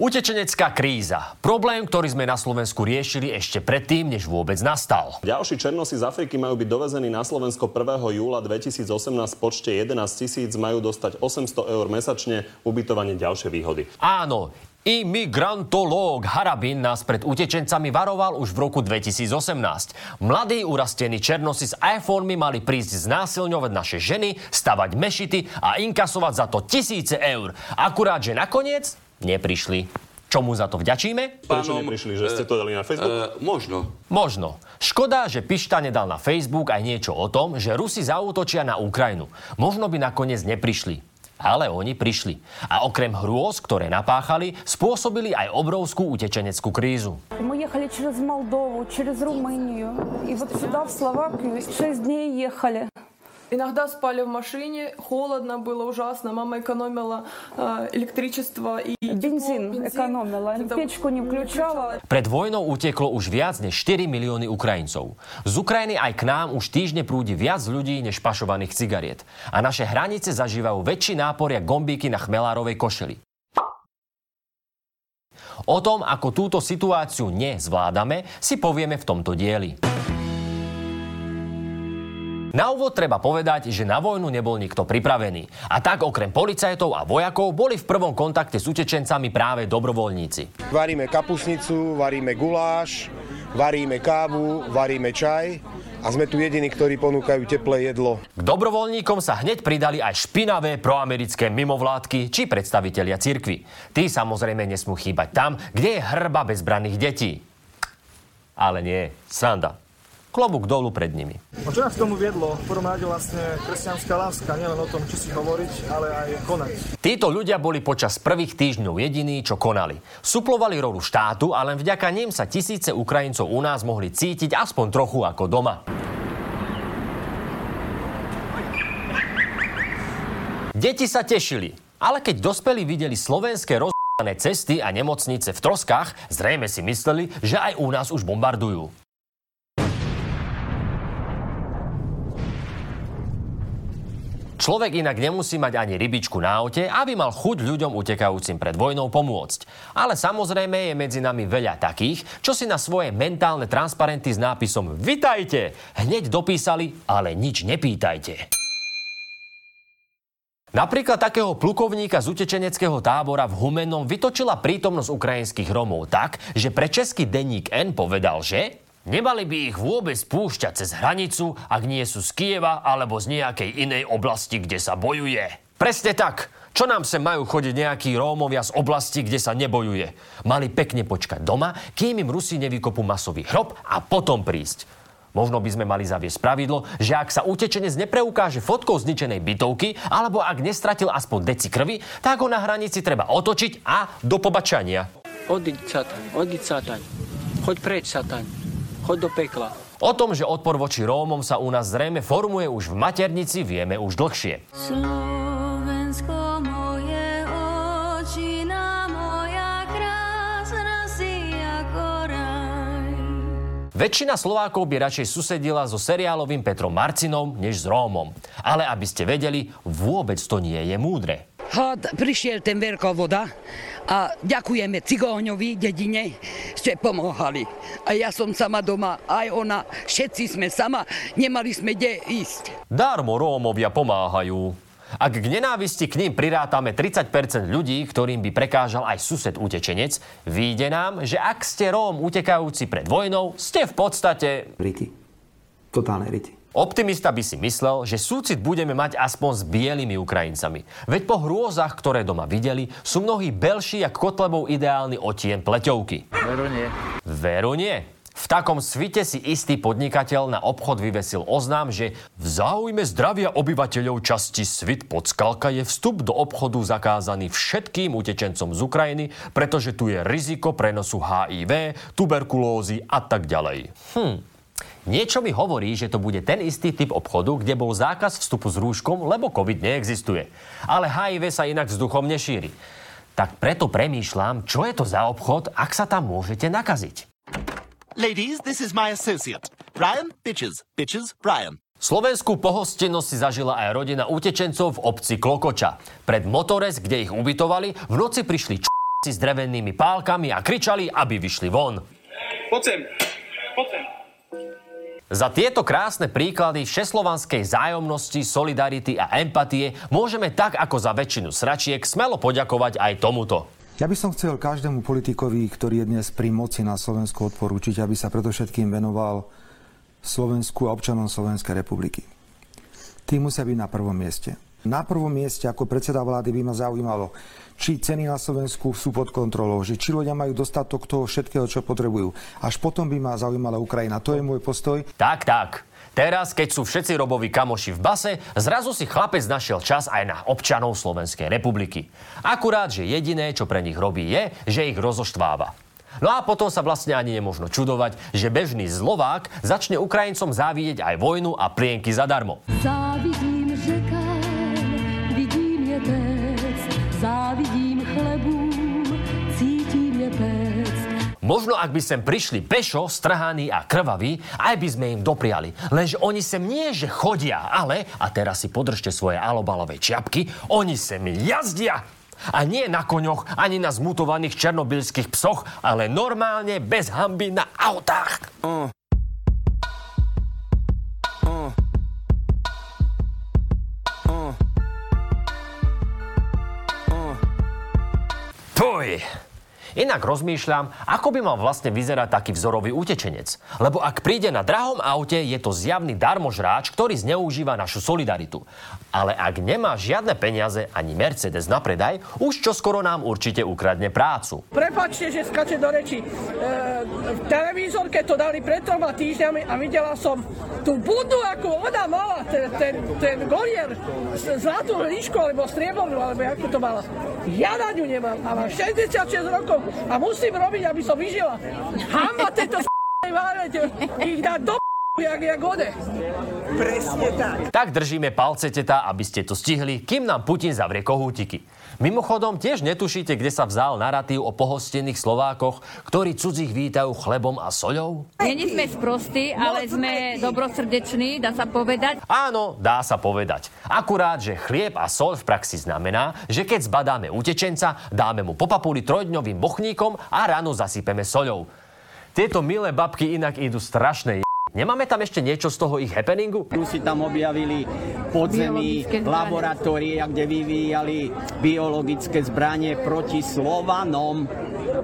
Utečenecká kríza. Problém, ktorý sme na Slovensku riešili ešte predtým, než vôbec nastal. Ďalší černosy z Afriky majú byť dovezení na Slovensko 1. júla 2018 v počte 11 tisíc, majú dostať 800 eur mesačne, ubytovanie ďalšie výhody. Áno, Imigrantológ Harabin nás pred utečencami varoval už v roku 2018. Mladí urastení černosi s iPhonemi mali prísť znásilňovať naše ženy, stavať mešity a inkasovať za to tisíce eur. Akurát, že nakoniec neprišli. Čomu za to vďačíme? Prečo neprišli, že ste to dali na Facebook? E, možno. Možno. Škoda, že Pišta nedal na Facebook aj niečo o tom, že Rusi zautočia na Ukrajinu. Možno by nakoniec neprišli. Ale oni prišli. A okrem hrôz, ktoré napáchali, spôsobili aj obrovskú utečeneckú krízu. Мы ехали через Молдову, через Румынию. И вот сюда, в Словакию, 6 дней ехали. Иногда спали в машине, холодно было ужасно, мама экономила э, электричество и Бензин, тепло, экономила, Это печку не включала. Pred vojnou uteklo už viac než 4 milióny Ukrajincov. Z Ukrajiny aj k nám už týždne prúdi viac ľudí než pašovaných cigariet. A naše hranice zažívajú väčší nápor jak gombíky na chmelárovej košeli. O tom, ako túto situáciu nezvládame, si povieme v tomto dieli. Na úvod treba povedať, že na vojnu nebol nikto pripravený. A tak okrem policajtov a vojakov boli v prvom kontakte s utečencami práve dobrovoľníci. Varíme kapusnicu, varíme guláš, varíme kávu, varíme čaj a sme tu jediní, ktorí ponúkajú teplé jedlo. K dobrovoľníkom sa hneď pridali aj špinavé proamerické mimovládky či predstavitelia cirkvy. Tí samozrejme nesmú chýbať tam, kde je hrba bezbranných detí. Ale nie, sranda. Klobúk dolu pred nimi. No čo nás k tomu viedlo? V prvom rade vlastne kresťanská láska, nielen o tom, či si hovoriť, ale aj konať. Títo ľudia boli počas prvých týždňov jediní, čo konali. Suplovali rolu štátu a len vďaka nim sa tisíce Ukrajincov u nás mohli cítiť aspoň trochu ako doma. Deti sa tešili, ale keď dospelí videli slovenské roz***ané cesty a nemocnice v troskách, zrejme si mysleli, že aj u nás už bombardujú. Človek inak nemusí mať ani rybičku na aute, aby mal chuť ľuďom utekajúcim pred vojnou pomôcť. Ale samozrejme je medzi nami veľa takých, čo si na svoje mentálne transparenty s nápisom Vitajte! hneď dopísali, ale nič nepýtajte. Napríklad takého plukovníka z utečeneckého tábora v Humennom vytočila prítomnosť ukrajinských Romov tak, že pre český denník N povedal, že Nemali by ich vôbec púšťať cez hranicu, ak nie sú z Kieva alebo z nejakej inej oblasti, kde sa bojuje. Presne tak. Čo nám sem majú chodiť nejakí Rómovia z oblasti, kde sa nebojuje? Mali pekne počkať doma, kým im Rusi nevykopú masový hrob a potom prísť. Možno by sme mali zaviesť pravidlo, že ak sa utečenec nepreukáže fotkou zničenej bytovky, alebo ak nestratil aspoň deci krvi, tak ho na hranici treba otočiť a do pobačania. Odiď, Satan, odiď, Satan. Choď preč, Satan. Choď do pekla. O tom, že odpor voči Rómom sa u nás zrejme formuje už v maternici, vieme už dlhšie. Slovensko moje očina moja krásna si ako raj. Väčšina Slovákov by radšej susedila so seriálovým Petrom Marcinom než s Rómom. Ale aby ste vedeli, vôbec to nie je múdre. Had prišiel ten veľká voda a ďakujeme Cigóňovi, dedine, ste pomohali. A ja som sama doma, aj ona, všetci sme sama, nemali sme kde ísť. Darmo Rómovia pomáhajú. Ak k nenávisti k ním prirátame 30% ľudí, ktorým by prekážal aj sused utečenec, vyjde nám, že ak ste Róm utekajúci pred vojnou, ste v podstate... Riti. Totálne riti. Optimista by si myslel, že súcit budeme mať aspoň s bielými Ukrajincami. Veď po hrôzach, ktoré doma videli, sú mnohí belší jak Kotlebov ideálny otien pleťovky. Veru nie. Veru nie. V takom svite si istý podnikateľ na obchod vyvesil oznám, že v záujme zdravia obyvateľov časti Svit pod Skalka je vstup do obchodu zakázaný všetkým utečencom z Ukrajiny, pretože tu je riziko prenosu HIV, tuberkulózy a tak ďalej. Hm. Niečo mi hovorí, že to bude ten istý typ obchodu, kde bol zákaz vstupu s rúškom, lebo COVID neexistuje. Ale HIV sa inak vzduchom nešíri. Tak preto premýšľam, čo je to za obchod, ak sa tam môžete nakaziť. Ladies, this is my associate. Brian, bitches. Bitches, Brian. Slovenskú pohostinnosť si zažila aj rodina utečencov v obci Klokoča. Pred Motores, kde ich ubytovali, v noci prišli č... s drevenými pálkami a kričali, aby vyšli von. Poď sem. Poď sem. Za tieto krásne príklady všeslovanskej zájomnosti, solidarity a empatie môžeme tak ako za väčšinu sračiek smelo poďakovať aj tomuto. Ja by som chcel každému politikovi, ktorý je dnes pri moci na Slovensku odporúčiť, aby sa predovšetkým venoval Slovensku a občanom Slovenskej republiky. Tí musia byť na prvom mieste. Na prvom mieste ako predseda vlády by ma zaujímalo, či ceny na Slovensku sú pod kontrolou, že či ľudia majú dostatok toho všetkého, čo potrebujú. Až potom by ma zaujímala Ukrajina. To je môj postoj. Tak, tak. Teraz, keď sú všetci roboví kamoši v base, zrazu si chlapec našiel čas aj na občanov Slovenskej republiky. Akurát, že jediné, čo pre nich robí, je, že ich rozoštváva. No a potom sa vlastne ani nemožno čudovať, že bežný Zlovák začne Ukrajincom závidieť aj vojnu a plienky zadarmo. Závidím Možno ak by sem prišli pešo, strhaní a krvaví, aj by sme im dopriali. Lenže oni sem nie, že chodia, ale, a teraz si podržte svoje alobalové čiapky, oni sem jazdia. A nie na koňoch, ani na zmutovaných černobylských psoch, ale normálne bez hamby na autách. Uh. Uh. Uh. Inak rozmýšľam, ako by mal vlastne vyzerať taký vzorový utečenec. Lebo ak príde na drahom aute, je to zjavný darmožráč, ktorý zneužíva našu solidaritu. Ale ak nemá žiadne peniaze ani Mercedes na predaj, už čo skoro nám určite ukradne prácu. Prepačte, že skače do reči. E, v televízorke to dali pred troma týždňami a videla som tú budu, ako ona mala, ten, ten, ten golier, zlatú líšku, alebo striebornú, alebo ako to mala. Ja na ňu nemám a mám 66 rokov a musím robiť, aby som vyžila. Hamba tejto várete, ich dá do jak, jak ode. Presne tak. Tak držíme palce, teta, aby ste to stihli, kým nám Putin zavrie kohútiky. Mimochodom, tiež netušíte, kde sa vzal narratív o pohostených Slovákoch, ktorí cudzích vítajú chlebom a soľou? Není sme sprostí, ale sme dobrosrdeční, dá sa povedať. Áno, dá sa povedať. Akurát, že chlieb a sol v praxi znamená, že keď zbadáme utečenca, dáme mu popapuli trojdňovým bochníkom a ráno zasypeme soľou. Tieto milé babky inak idú strašné Nemáme tam ešte niečo z toho ich happeningu? Rusi tam objavili podzemí laboratória, kde vyvíjali biologické zbranie proti Slovanom.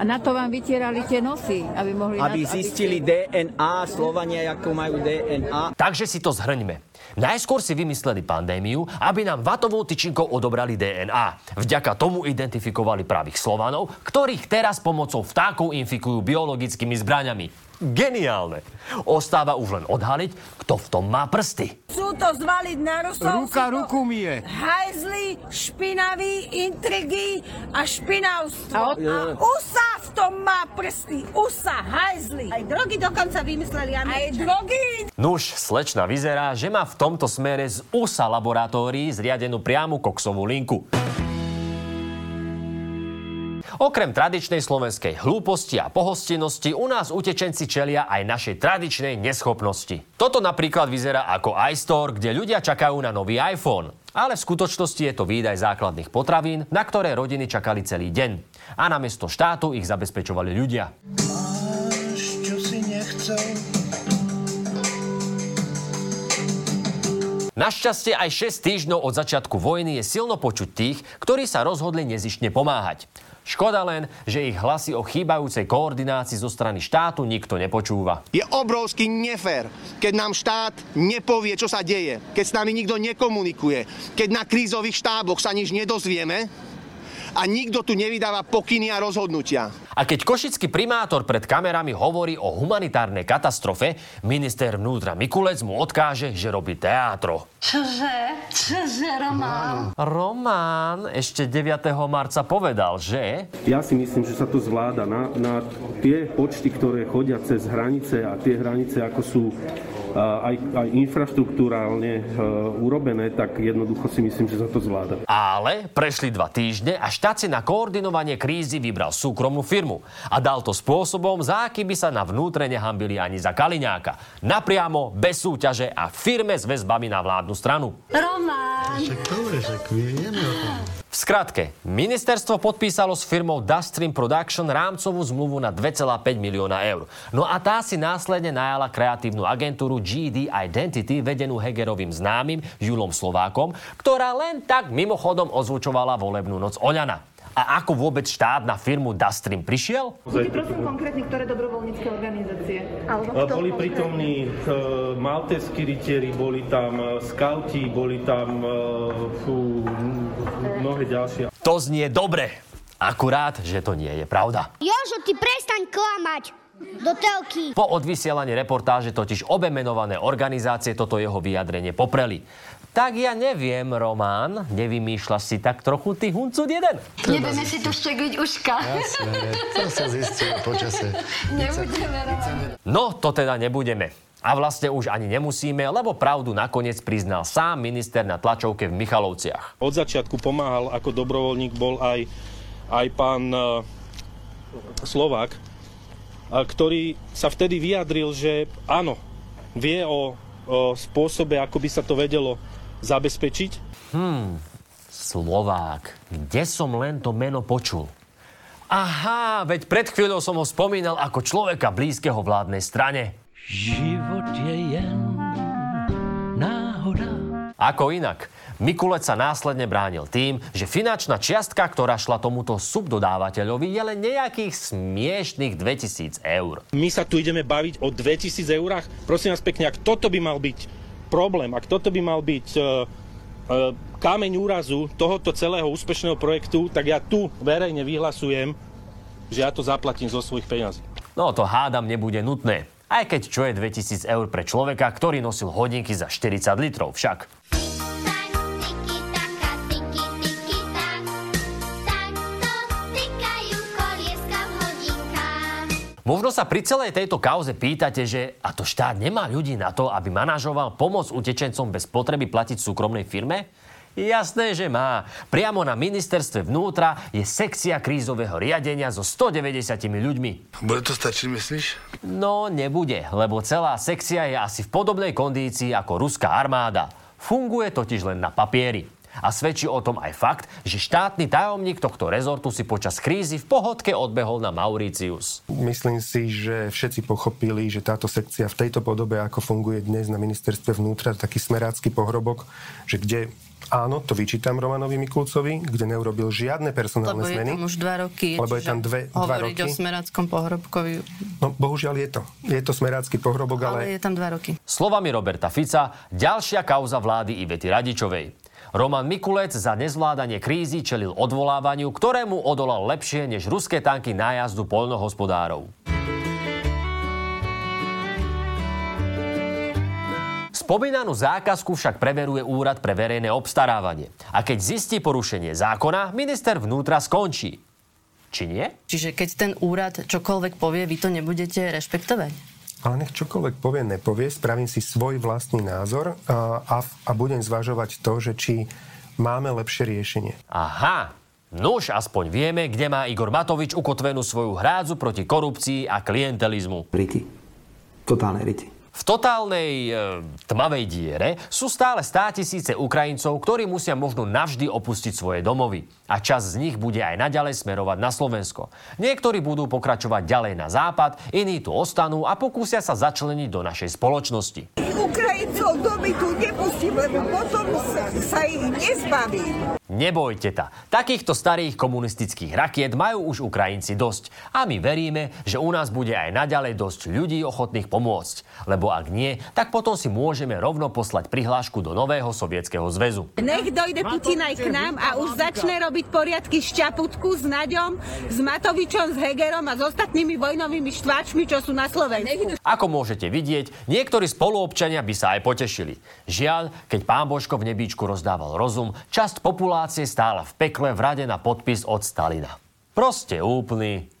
A na to vám vytierali tie nosy, aby mohli... Aby na, zistili aby ste... DNA, Slovania, ako majú DNA. Takže si to zhrňme. Najskôr si vymysleli pandémiu, aby nám vatovou tyčinkou odobrali DNA. Vďaka tomu identifikovali pravých Slovanov, ktorých teraz pomocou vtákov infikujú biologickými zbraňami. Geniálne. Ostáva už len odhaliť, kto v tom má prsty. Sú to zvaliť na Rusov. Ruka ruku mije. Hajzli, špinaví, intrigy a špinavstvo. A USA v tom má prsty. USA, hajzli. Aj drogy dokonca vymysleli Aj drogy. Nuž, slečna vyzerá, že má v tomto smere z USA laboratórií zriadenú priamu koksovú linku. Okrem tradičnej slovenskej hlúposti a pohostinnosti u nás utečenci čelia aj našej tradičnej neschopnosti. Toto napríklad vyzerá ako iStore, kde ľudia čakajú na nový iPhone. Ale v skutočnosti je to výdaj základných potravín, na ktoré rodiny čakali celý deň. A namiesto štátu ich zabezpečovali ľudia. čo si nechcel. Našťastie aj 6 týždňov od začiatku vojny je silno počuť tých, ktorí sa rozhodli nezištne pomáhať. Škoda len, že ich hlasy o chýbajúcej koordinácii zo strany štátu nikto nepočúva. Je obrovský nefér, keď nám štát nepovie, čo sa deje, keď s nami nikto nekomunikuje, keď na krízových štáboch sa nič nedozvieme a nikto tu nevydáva pokyny a rozhodnutia. A keď košický primátor pred kamerami hovorí o humanitárnej katastrofe, minister vnútra Mikulec mu odkáže, že robí teátro. Čože? Čože, Román? Román ešte 9. marca povedal, že... Ja si myslím, že sa to zvláda na, na tie počty, ktoré chodia cez hranice a tie hranice, ako sú aj, aj infraštruktúrálne e, urobené, tak jednoducho si myslím, že sa to zvláda. Ale prešli dva týždne a štát si na koordinovanie krízy vybral súkromnú firmu. A dal to spôsobom, za aký by sa na vnútre nehambili ani za Kaliňáka. Napriamo, bez súťaže a firme s väzbami na vládnu stranu. Román! Však dobre, však vieme o tom. V skratke, ministerstvo podpísalo s firmou Dustream Production rámcovú zmluvu na 2,5 milióna eur. No a tá si následne najala kreatívnu agentúru GD Identity, vedenú Hegerovým známym Julom Slovákom, ktorá len tak mimochodom ozvučovala volebnú noc Oľana. A ako vôbec štát na firmu Dustream prišiel? Buďte prosím konkrétne, ktoré dobrovoľnícke organizácie? Alebo Boli bol- prítomní e, maltéskí rytieri, boli tam e, skauti, boli tam e, fú, mnohé ďalšie. To znie dobre. Akurát, že to nie je pravda. Jožo, ty prestaň klamať do telky. Po odvysielaní reportáže totiž obe menované organizácie toto jeho vyjadrenie popreli. Tak ja neviem, Román, nevymýšľaš si tak trochu ty huncud jeden? Nebudeme si tu štegliť uška. Jasné, to sa zistí po čase. Nebudeme Roman. No, to teda nebudeme. A vlastne už ani nemusíme, lebo pravdu nakoniec priznal sám minister na tlačovke v Michalovciach. Od začiatku pomáhal ako dobrovoľník bol aj, aj pán e, Slovák, a ktorý sa vtedy vyjadril, že áno, vie o, o spôsobe, ako by sa to vedelo zabezpečiť. Hmm, Slovák. Kde som len to meno počul? Aha, veď pred chvíľou som ho spomínal ako človeka blízkeho vládnej strane. Život je jen náhoda. Ako inak? Mikulec sa následne bránil tým, že finančná čiastka, ktorá šla tomuto subdodávateľovi, je len nejakých smiešných 2000 eur. My sa tu ideme baviť o 2000 eurách. Prosím vás pekne, ak toto by mal byť problém, ak toto by mal byť e, e, kameň úrazu tohoto celého úspešného projektu, tak ja tu verejne vyhlasujem, že ja to zaplatím zo svojich peňazí. No to hádam nebude nutné. Aj keď čo je 2000 eur pre človeka, ktorý nosil hodinky za 40 litrov však. Možno sa pri celej tejto kauze pýtate, že a to štát nemá ľudí na to, aby manažoval pomoc utečencom bez potreby platiť súkromnej firme? Jasné, že má. Priamo na ministerstve vnútra je sekcia krízového riadenia so 190 ľuďmi. Bude to stačiť, myslíš? No, nebude, lebo celá sekcia je asi v podobnej kondícii ako ruská armáda. Funguje totiž len na papieri. A svedčí o tom aj fakt, že štátny tajomník tohto rezortu si počas krízy v pohodke odbehol na Mauricius. Myslím si, že všetci pochopili, že táto sekcia v tejto podobe, ako funguje dnes na ministerstve vnútra, taký smerácky pohrobok, že kde Áno, to vyčítam Romanovi Mikulcovi, kde neurobil žiadne personálne Lebo je zmeny. tam už dva roky. Lebo je tam dve, dva roky. o smeráckom pohrobkovi, No, bohužiaľ je to. Je to smerácky pohrobok, ale... ale je tam dva roky. Slovami Roberta Fica, ďalšia kauza vlády Ivety Radičovej. Roman Mikulec za nezvládanie krízy čelil odvolávaniu, ktorému odolal lepšie než ruské tanky nájazdu poľnohospodárov. Spomínanú zákazku však preveruje Úrad pre verejné obstarávanie. A keď zistí porušenie zákona, minister vnútra skončí. Či nie? Čiže keď ten úrad čokoľvek povie, vy to nebudete rešpektovať? Ale nech čokoľvek povie, nepovie, spravím si svoj vlastný názor a, a, a budem zvažovať to, že či máme lepšie riešenie. Aha, nuž aspoň vieme, kde má Igor Matovič ukotvenú svoju hrádzu proti korupcii a klientelizmu. Rity. Totálne rity. V totálnej e, tmavej diere sú stále stá tisíce Ukrajincov, ktorí musia možno navždy opustiť svoje domovy. A čas z nich bude aj naďalej smerovať na Slovensko. Niektorí budú pokračovať ďalej na západ, iní tu ostanú a pokúsia sa začleniť do našej spoločnosti. Ukrajincov domy tu nepustím, lebo potom sa, sa ich nezbavím. Nebojte ta, takýchto starých komunistických rakiet majú už Ukrajinci dosť. A my veríme, že u nás bude aj naďalej dosť ľudí ochotných pomôcť. Lebo ak nie, tak potom si môžeme rovno poslať prihlášku do nového sovietskeho zväzu. Nech dojde Putin aj k nám a už začne robiť poriadky s Čaputku, s Naďom, s Matovičom, s Hegerom a s ostatnými vojnovými štváčmi, čo sú na Slovensku. Ako môžete vidieť, niektorí spoluobčania by sa aj potešili. Žiaľ, keď pán Božko v nebíčku rozdával rozum, časť populácie stála v pekle v rade na podpis od Stalina. Proste úplný.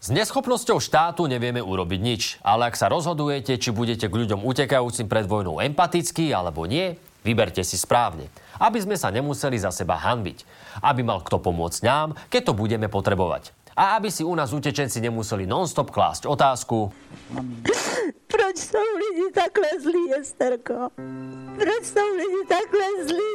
S neschopnosťou štátu nevieme urobiť nič, ale ak sa rozhodujete, či budete k ľuďom utekajúcim pred vojnou empatickí alebo nie, vyberte si správne, aby sme sa nemuseli za seba hanbiť. Aby mal kto pomôcť nám, keď to budeme potrebovať. A aby si u nás utečenci nemuseli non-stop klásť otázku, Proč jsou lidi takhle zlí, Esterko? Proč jsou lidi takhle zlí?